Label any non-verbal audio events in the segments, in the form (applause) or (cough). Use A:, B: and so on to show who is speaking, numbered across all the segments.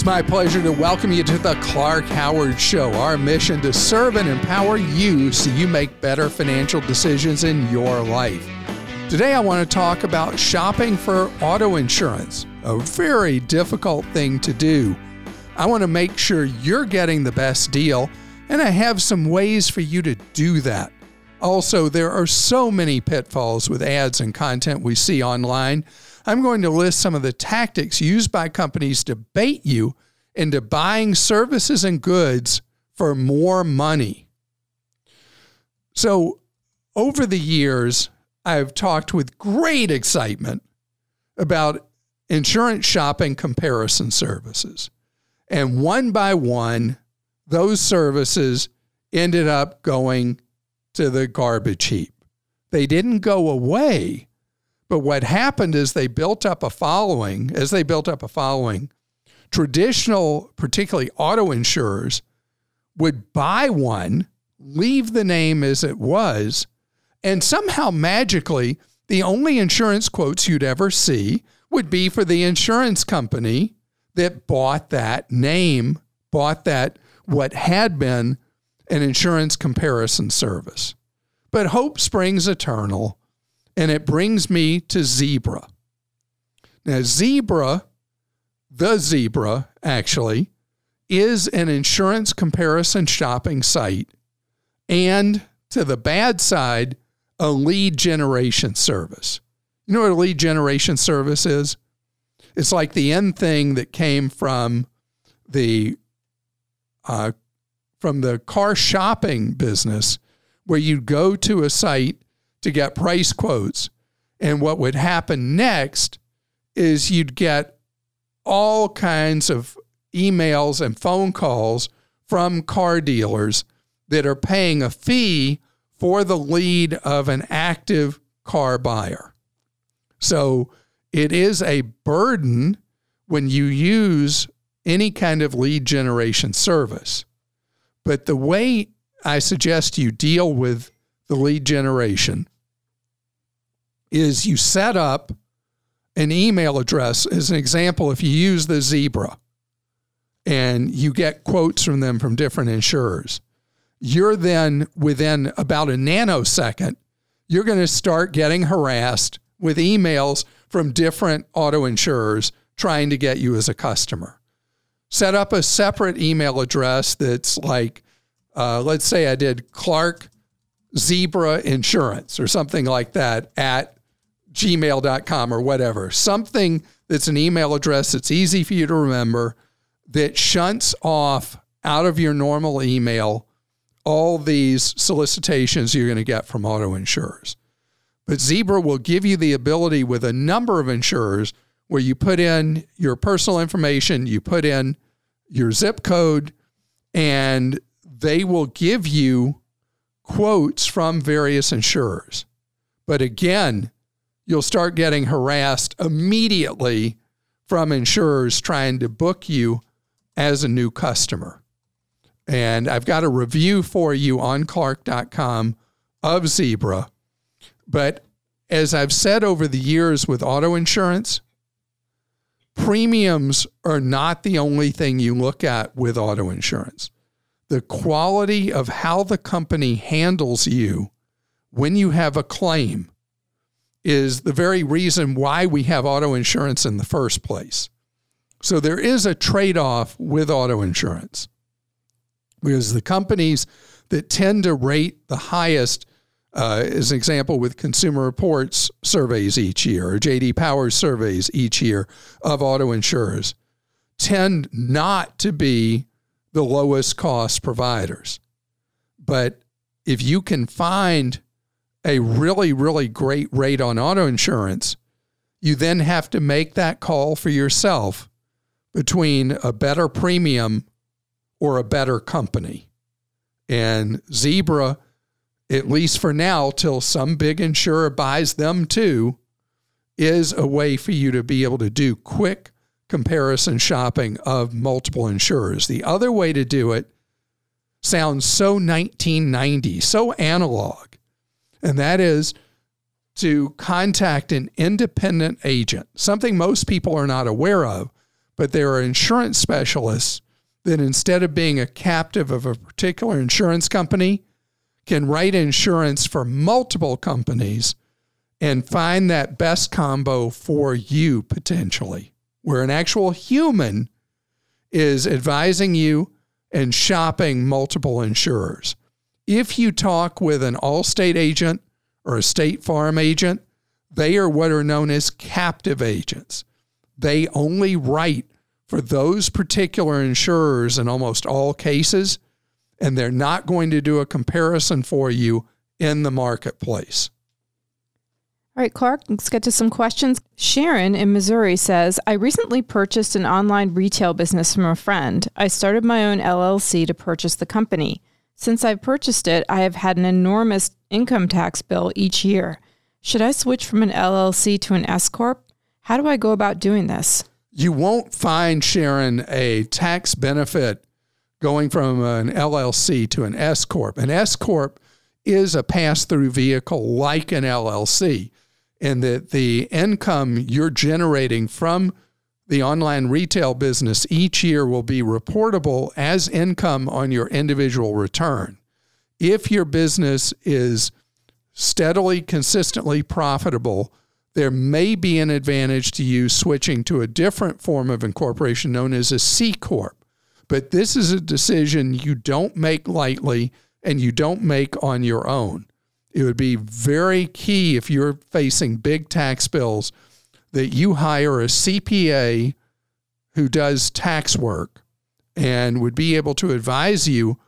A: It's my pleasure to welcome you to the Clark Howard Show. Our mission to serve and empower you so you make better financial decisions in your life. Today, I want to talk about shopping for auto insurance, a very difficult thing to do. I want to make sure you're getting the best deal, and I have some ways for you to do that. Also, there are so many pitfalls with ads and content we see online. I'm going to list some of the tactics used by companies to bait you into buying services and goods for more money. So, over the years, I've talked with great excitement about insurance shopping comparison services. And one by one, those services ended up going to the garbage heap. They didn't go away, but what happened is they built up a following. As they built up a following, traditional, particularly auto insurers, would buy one, leave the name as it was, and somehow magically, the only insurance quotes you'd ever see would be for the insurance company that bought that name, bought that what had been an insurance comparison service. But hope springs eternal and it brings me to Zebra. Now, Zebra, the Zebra, actually, is an insurance comparison shopping site and, to the bad side, a lead generation service. You know what a lead generation service is? It's like the end thing that came from the uh, from the car shopping business, where you'd go to a site to get price quotes. And what would happen next is you'd get all kinds of emails and phone calls from car dealers that are paying a fee for the lead of an active car buyer. So it is a burden when you use any kind of lead generation service. But the way I suggest you deal with the lead generation is you set up an email address as an example if you use the zebra and you get quotes from them from different insurers you're then within about a nanosecond you're going to start getting harassed with emails from different auto insurers trying to get you as a customer set up a separate email address that's like uh, let's say i did clark zebra insurance or something like that at gmail.com or whatever, something that's an email address that's easy for you to remember that shunts off out of your normal email all these solicitations you're going to get from auto insurers. But Zebra will give you the ability with a number of insurers where you put in your personal information, you put in your zip code, and they will give you quotes from various insurers. But again, you'll start getting harassed immediately from insurers trying to book you as a new customer. And I've got a review for you on Clark.com of Zebra. But as I've said over the years with auto insurance, premiums are not the only thing you look at with auto insurance. The quality of how the company handles you when you have a claim is the very reason why we have auto insurance in the first place. So there is a trade off with auto insurance because the companies that tend to rate the highest, uh, as an example, with Consumer Reports surveys each year or JD Powers surveys each year of auto insurers, tend not to be the lowest cost providers. But if you can find a really, really great rate on auto insurance, you then have to make that call for yourself between a better premium or a better company. And Zebra at least for now, till some big insurer buys them too, is a way for you to be able to do quick comparison shopping of multiple insurers. The other way to do it sounds so 1990, so analog, and that is to contact an independent agent, something most people are not aware of, but there are insurance specialists that instead of being a captive of a particular insurance company, can write insurance for multiple companies and find that best combo for you potentially, where an actual human is advising you and shopping multiple insurers. If you talk with an Allstate agent or a State Farm agent, they are what are known as captive agents. They only write for those particular insurers in almost all cases, and they're not going to do a comparison for you in the marketplace.
B: All right, Clark, let's get to some questions. Sharon in Missouri says I recently purchased an online retail business from a friend. I started my own LLC to purchase the company. Since I've purchased it, I have had an enormous income tax bill each year. Should I switch from an LLC to an S Corp? How do I go about doing this?
A: You won't find, Sharon, a tax benefit going from an LLC to an S Corp. An S Corp is a pass through vehicle like an LLC and that the income you're generating from the online retail business each year will be reportable as income on your individual return. If your business is steadily, consistently profitable, there may be an advantage to you switching to a different form of incorporation known as a C Corp. But this is a decision you don't make lightly and you don't make on your own it would be very key if you're facing big tax bills that you hire a CPA who does tax work and would be able to advise you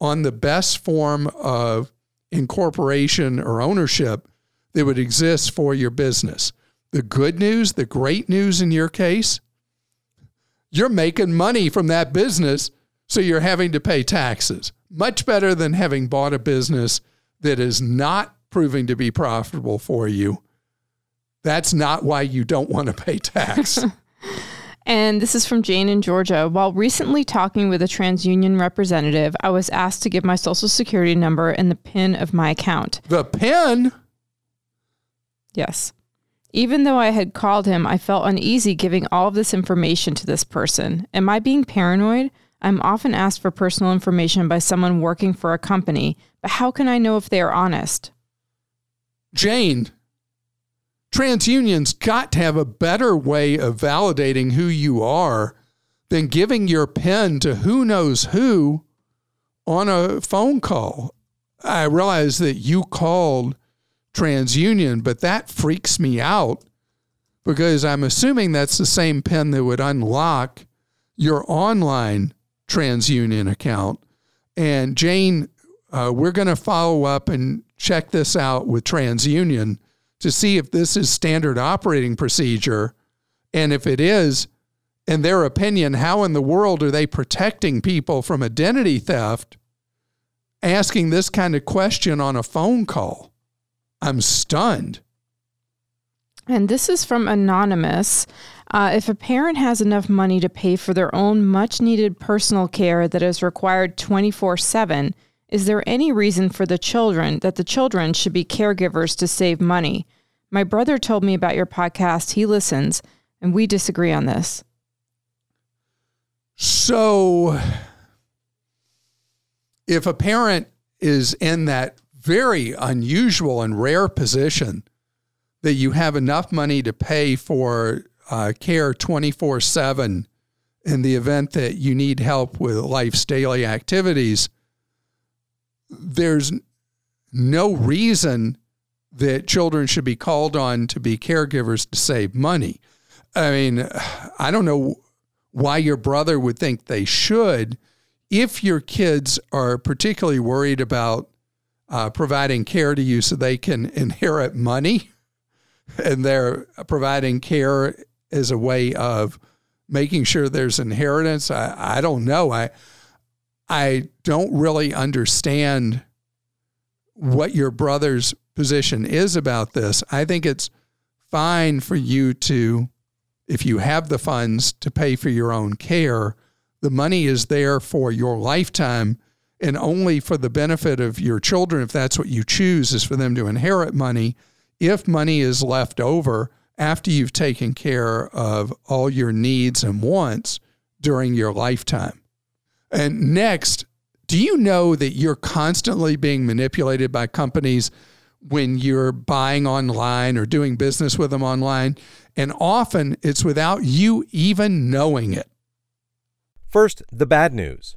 A: on the best form of incorporation or ownership that would exist for your business. The good news, the great news in your case, you're making money from that business, so you're having to pay taxes. Much better than having bought a business that is not proving to be profitable for you, that's not why you don't want to pay tax. (laughs)
B: and this is from Jane in Georgia. While recently talking with a TransUnion representative, I was asked to give my social security number and the PIN of my account.
A: The PIN?
B: Yes. Even though I had called him, I felt uneasy giving all of this information to this person. Am I being paranoid? I'm often asked for personal information by someone working for a company, but how can I know if they are honest?
A: Jane, TransUnion's got to have a better way of validating who you are than giving your PIN to who knows who on a phone call. I realize that you called TransUnion, but that freaks me out because I'm assuming that's the same PIN that would unlock your online TransUnion account. And Jane, uh, we're going to follow up and check this out with TransUnion to see if this is standard operating procedure. And if it is, in their opinion, how in the world are they protecting people from identity theft asking this kind of question on a phone call? I'm stunned.
B: And this is from Anonymous. Uh, if a parent has enough money to pay for their own much needed personal care that is required 24 7, is there any reason for the children that the children should be caregivers to save money? My brother told me about your podcast. He listens, and we disagree on this.
A: So, if a parent is in that very unusual and rare position that you have enough money to pay for uh, care 24 7 in the event that you need help with life's daily activities, there's no reason that children should be called on to be caregivers to save money. I mean, I don't know why your brother would think they should if your kids are particularly worried about uh, providing care to you so they can inherit money (laughs) and they're providing care as a way of making sure there's inheritance. I, I don't know. I I don't really understand what your brother's position is about this. I think it's fine for you to, if you have the funds to pay for your own care, the money is there for your lifetime and only for the benefit of your children, if that's what you choose, is for them to inherit money. If money is left over after you've taken care of all your needs and wants during your lifetime. And next, do you know that you're constantly being manipulated by companies when you're buying online or doing business with them online? And often it's without you even knowing it.
C: First, the bad news.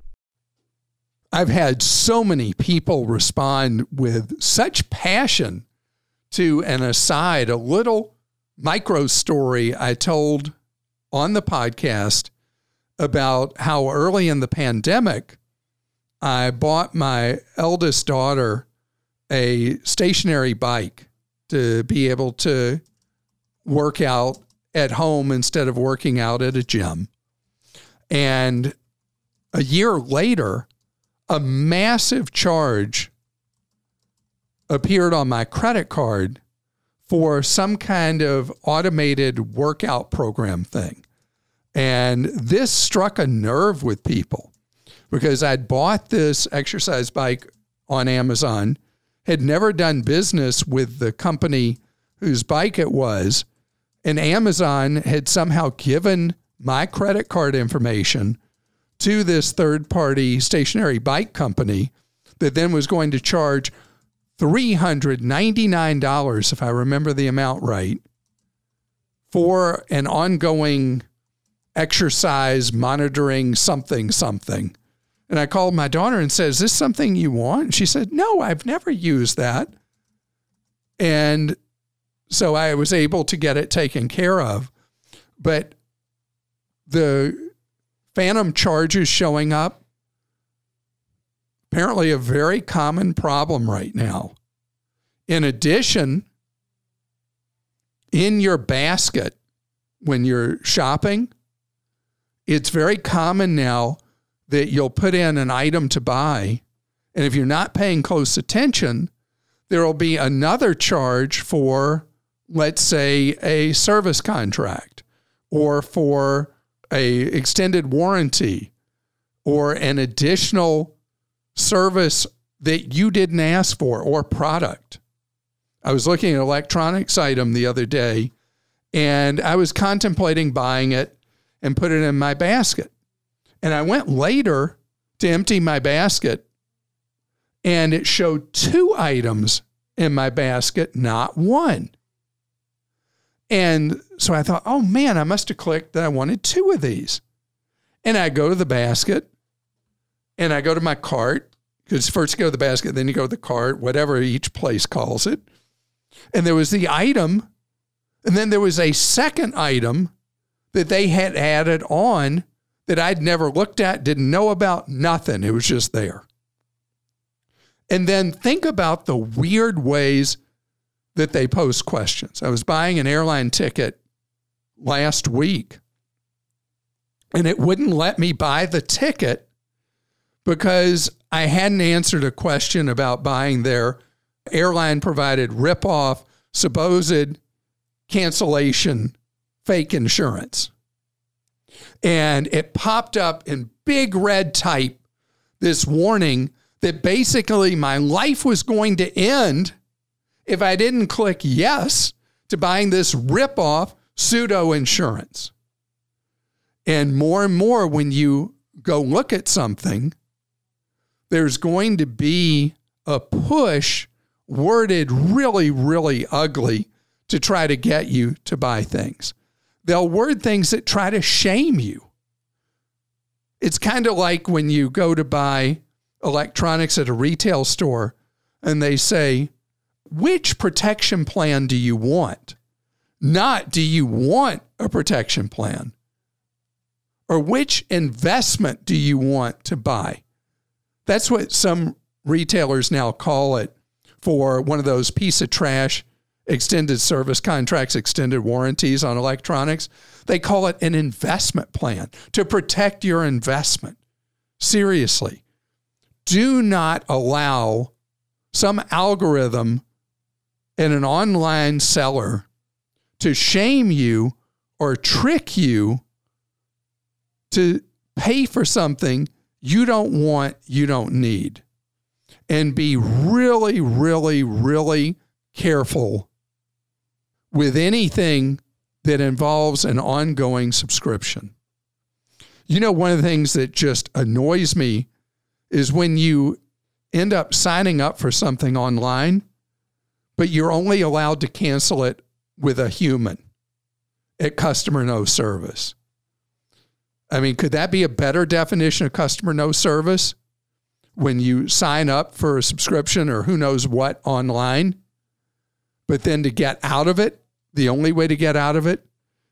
A: I've had so many people respond with such passion to an aside, a little micro story I told on the podcast about how early in the pandemic I bought my eldest daughter a stationary bike to be able to work out at home instead of working out at a gym. And a year later, a massive charge appeared on my credit card for some kind of automated workout program thing. And this struck a nerve with people because I'd bought this exercise bike on Amazon, had never done business with the company whose bike it was, and Amazon had somehow given my credit card information to this third party stationary bike company that then was going to charge $399, if I remember the amount right, for an ongoing exercise monitoring something, something. And I called my daughter and said, Is this something you want? And she said, No, I've never used that. And so I was able to get it taken care of. But the phantom charges showing up. Apparently, a very common problem right now. In addition, in your basket when you're shopping, it's very common now that you'll put in an item to buy. And if you're not paying close attention, there will be another charge for, let's say, a service contract or for a extended warranty or an additional service that you didn't ask for or product. I was looking at an electronics item the other day and I was contemplating buying it and put it in my basket. And I went later to empty my basket and it showed two items in my basket, not one. And so I thought, oh man, I must have clicked that I wanted two of these. And I go to the basket and I go to my cart because first you go to the basket, then you go to the cart, whatever each place calls it. And there was the item, and then there was a second item that they had added on that I'd never looked at, didn't know about, nothing. It was just there. And then think about the weird ways that they pose questions. I was buying an airline ticket last week and it wouldn't let me buy the ticket because I hadn't answered a question about buying their airline provided ripoff, supposed cancellation, fake insurance. And it popped up in big red type this warning that basically my life was going to end if I didn't click yes to buying this ripoff pseudo insurance. And more and more, when you go look at something, there's going to be a push worded really, really ugly to try to get you to buy things. They'll word things that try to shame you. It's kind of like when you go to buy electronics at a retail store and they say, which protection plan do you want? Not do you want a protection plan? Or which investment do you want to buy? That's what some retailers now call it for one of those piece of trash extended service contracts, extended warranties on electronics. They call it an investment plan to protect your investment. Seriously, do not allow some algorithm in an online seller to shame you or trick you to pay for something you don't want, you don't need. And be really, really, really careful with anything that involves an ongoing subscription. You know, one of the things that just annoys me is when you end up signing up for something online, but you're only allowed to cancel it with a human at customer no service. I mean, could that be a better definition of customer no service when you sign up for a subscription or who knows what online? But then to get out of it, the only way to get out of it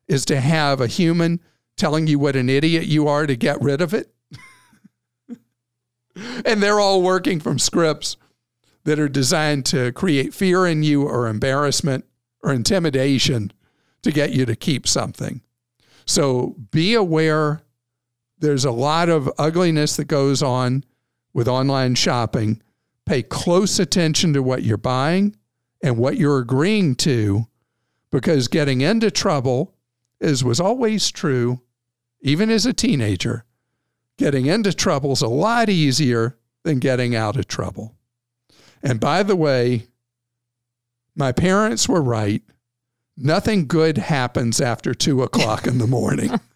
A: is to have a human telling you what an idiot you are to get rid of it. (laughs) and they're all working from scripts that are designed to create fear in you or embarrassment or intimidation to get you to keep something. So be aware there's a lot of ugliness that goes on with online shopping. Pay close attention to what you're buying and what you're agreeing to because getting into trouble, as was always true, even as a teenager, getting into trouble is a lot easier than getting out of trouble. And by the way, my parents were right. Nothing good happens after two (laughs) o'clock in the morning. (laughs)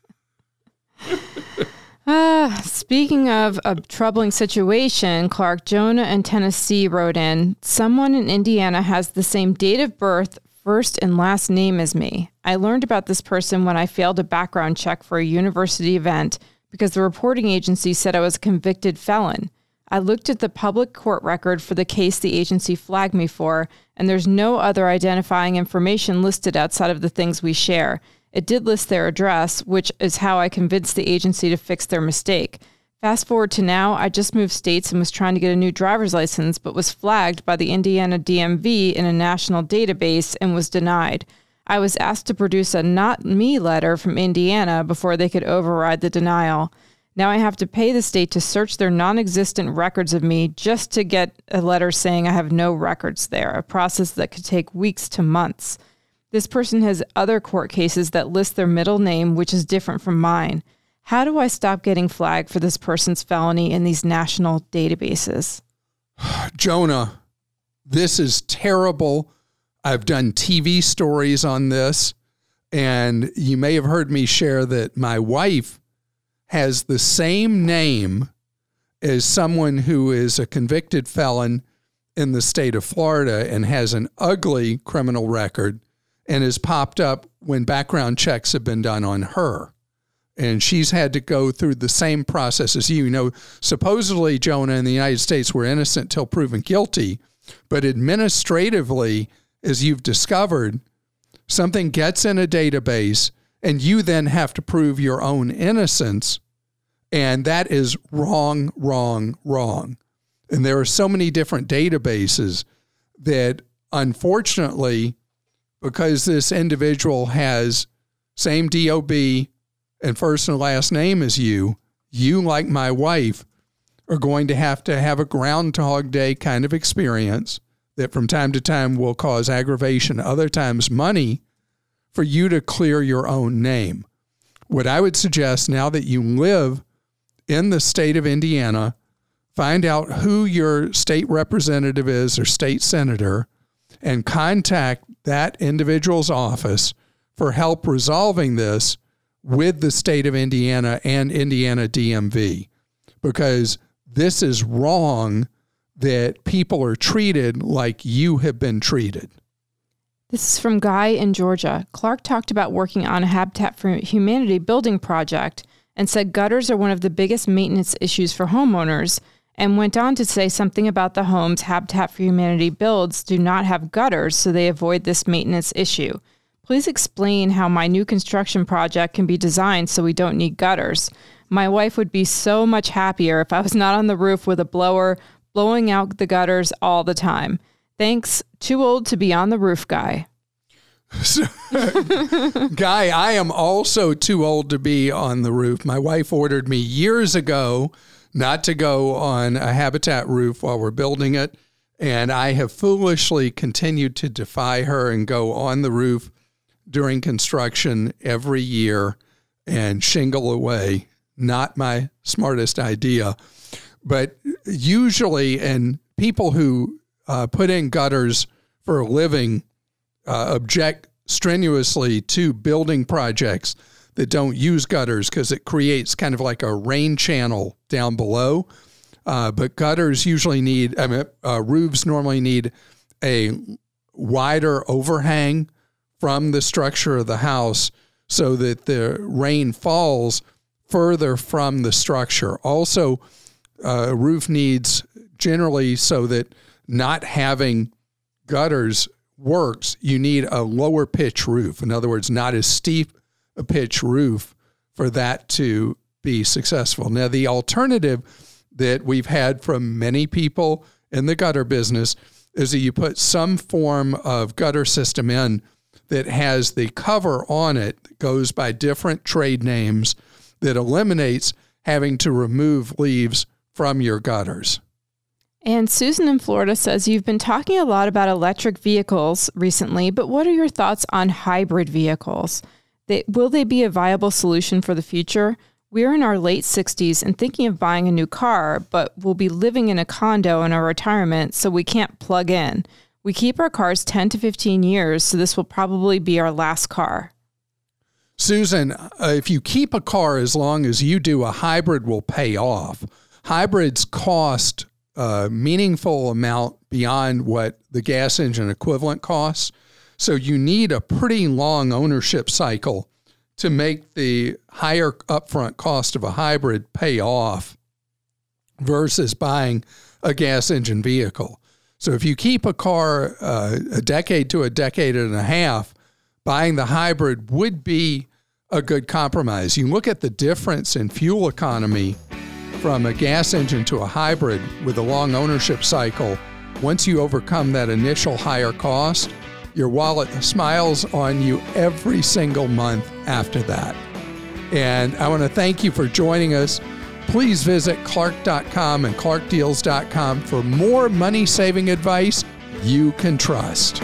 B: Ah, speaking of a troubling situation, Clark, Jonah in Tennessee wrote in Someone in Indiana has the same date of birth, first and last name as me. I learned about this person when I failed a background check for a university event because the reporting agency said I was a convicted felon. I looked at the public court record for the case the agency flagged me for, and there's no other identifying information listed outside of the things we share. It did list their address, which is how I convinced the agency to fix their mistake. Fast forward to now, I just moved states and was trying to get a new driver's license, but was flagged by the Indiana DMV in a national database and was denied. I was asked to produce a not me letter from Indiana before they could override the denial. Now I have to pay the state to search their non existent records of me just to get a letter saying I have no records there, a process that could take weeks to months. This person has other court cases that list their middle name, which is different from mine. How do I stop getting flagged for this person's felony in these national databases? (sighs)
A: Jonah, this is terrible. I've done TV stories on this, and you may have heard me share that my wife has the same name as someone who is a convicted felon in the state of Florida and has an ugly criminal record and has popped up when background checks have been done on her. And she's had to go through the same process as you. You know, supposedly, Jonah, in the United States, we're innocent till proven guilty. But administratively, as you've discovered, something gets in a database and you then have to prove your own innocence. And that is wrong, wrong, wrong. And there are so many different databases that unfortunately because this individual has same DOB and first and last name as you, you, like my wife, are going to have to have a Groundhog Day kind of experience that from time to time will cause aggravation, other times money, for you to clear your own name. What I would suggest now that you live in the state of Indiana, find out who your state representative is or state senator and contact that individual's office for help resolving this with the state of Indiana and Indiana DMV because this is wrong that people are treated like you have been treated.
B: This is from Guy in Georgia. Clark talked about working on a Habitat for Humanity building project and said gutters are one of the biggest maintenance issues for homeowners, and went on to say something about the homes Habitat for Humanity builds do not have gutters, so they avoid this maintenance issue. Please explain how my new construction project can be designed so we don't need gutters. My wife would be so much happier if I was not on the roof with a blower blowing out the gutters all the time. Thanks. Too old to be on the roof, guy. (laughs)
A: Guy, I am also too old to be on the roof. My wife ordered me years ago not to go on a habitat roof while we're building it. And I have foolishly continued to defy her and go on the roof during construction every year and shingle away. Not my smartest idea. But usually, and people who uh, put in gutters for a living uh, object strenuously to building projects that don't use gutters because it creates kind of like a rain channel down below. Uh, but gutters usually need, I mean, uh, roofs normally need a wider overhang from the structure of the house so that the rain falls further from the structure. Also, uh, a roof needs generally so that not having gutters works, you need a lower pitch roof. In other words, not as steep a pitch roof for that to be successful. Now, the alternative that we've had from many people in the gutter business is that you put some form of gutter system in that has the cover on it that goes by different trade names that eliminates having to remove leaves from your gutters.
B: And Susan in Florida says you've been talking a lot about electric vehicles recently, but what are your thoughts on hybrid vehicles? They, will they be a viable solution for the future? We're in our late 60s and thinking of buying a new car, but we'll be living in a condo in our retirement, so we can't plug in. We keep our cars 10 to 15 years, so this will probably be our last car.
A: Susan, uh, if you keep a car as long as you do, a hybrid will pay off. Hybrids cost a meaningful amount beyond what the gas engine equivalent costs. So you need a pretty long ownership cycle to make the higher upfront cost of a hybrid pay off versus buying a gas engine vehicle. So if you keep a car uh, a decade to a decade and a half, buying the hybrid would be a good compromise. You look at the difference in fuel economy from a gas engine to a hybrid with a long ownership cycle, once you overcome that initial higher cost, your wallet smiles on you every single month after that. And I want to thank you for joining us. Please visit clark.com and clarkdeals.com for more money saving advice you can trust.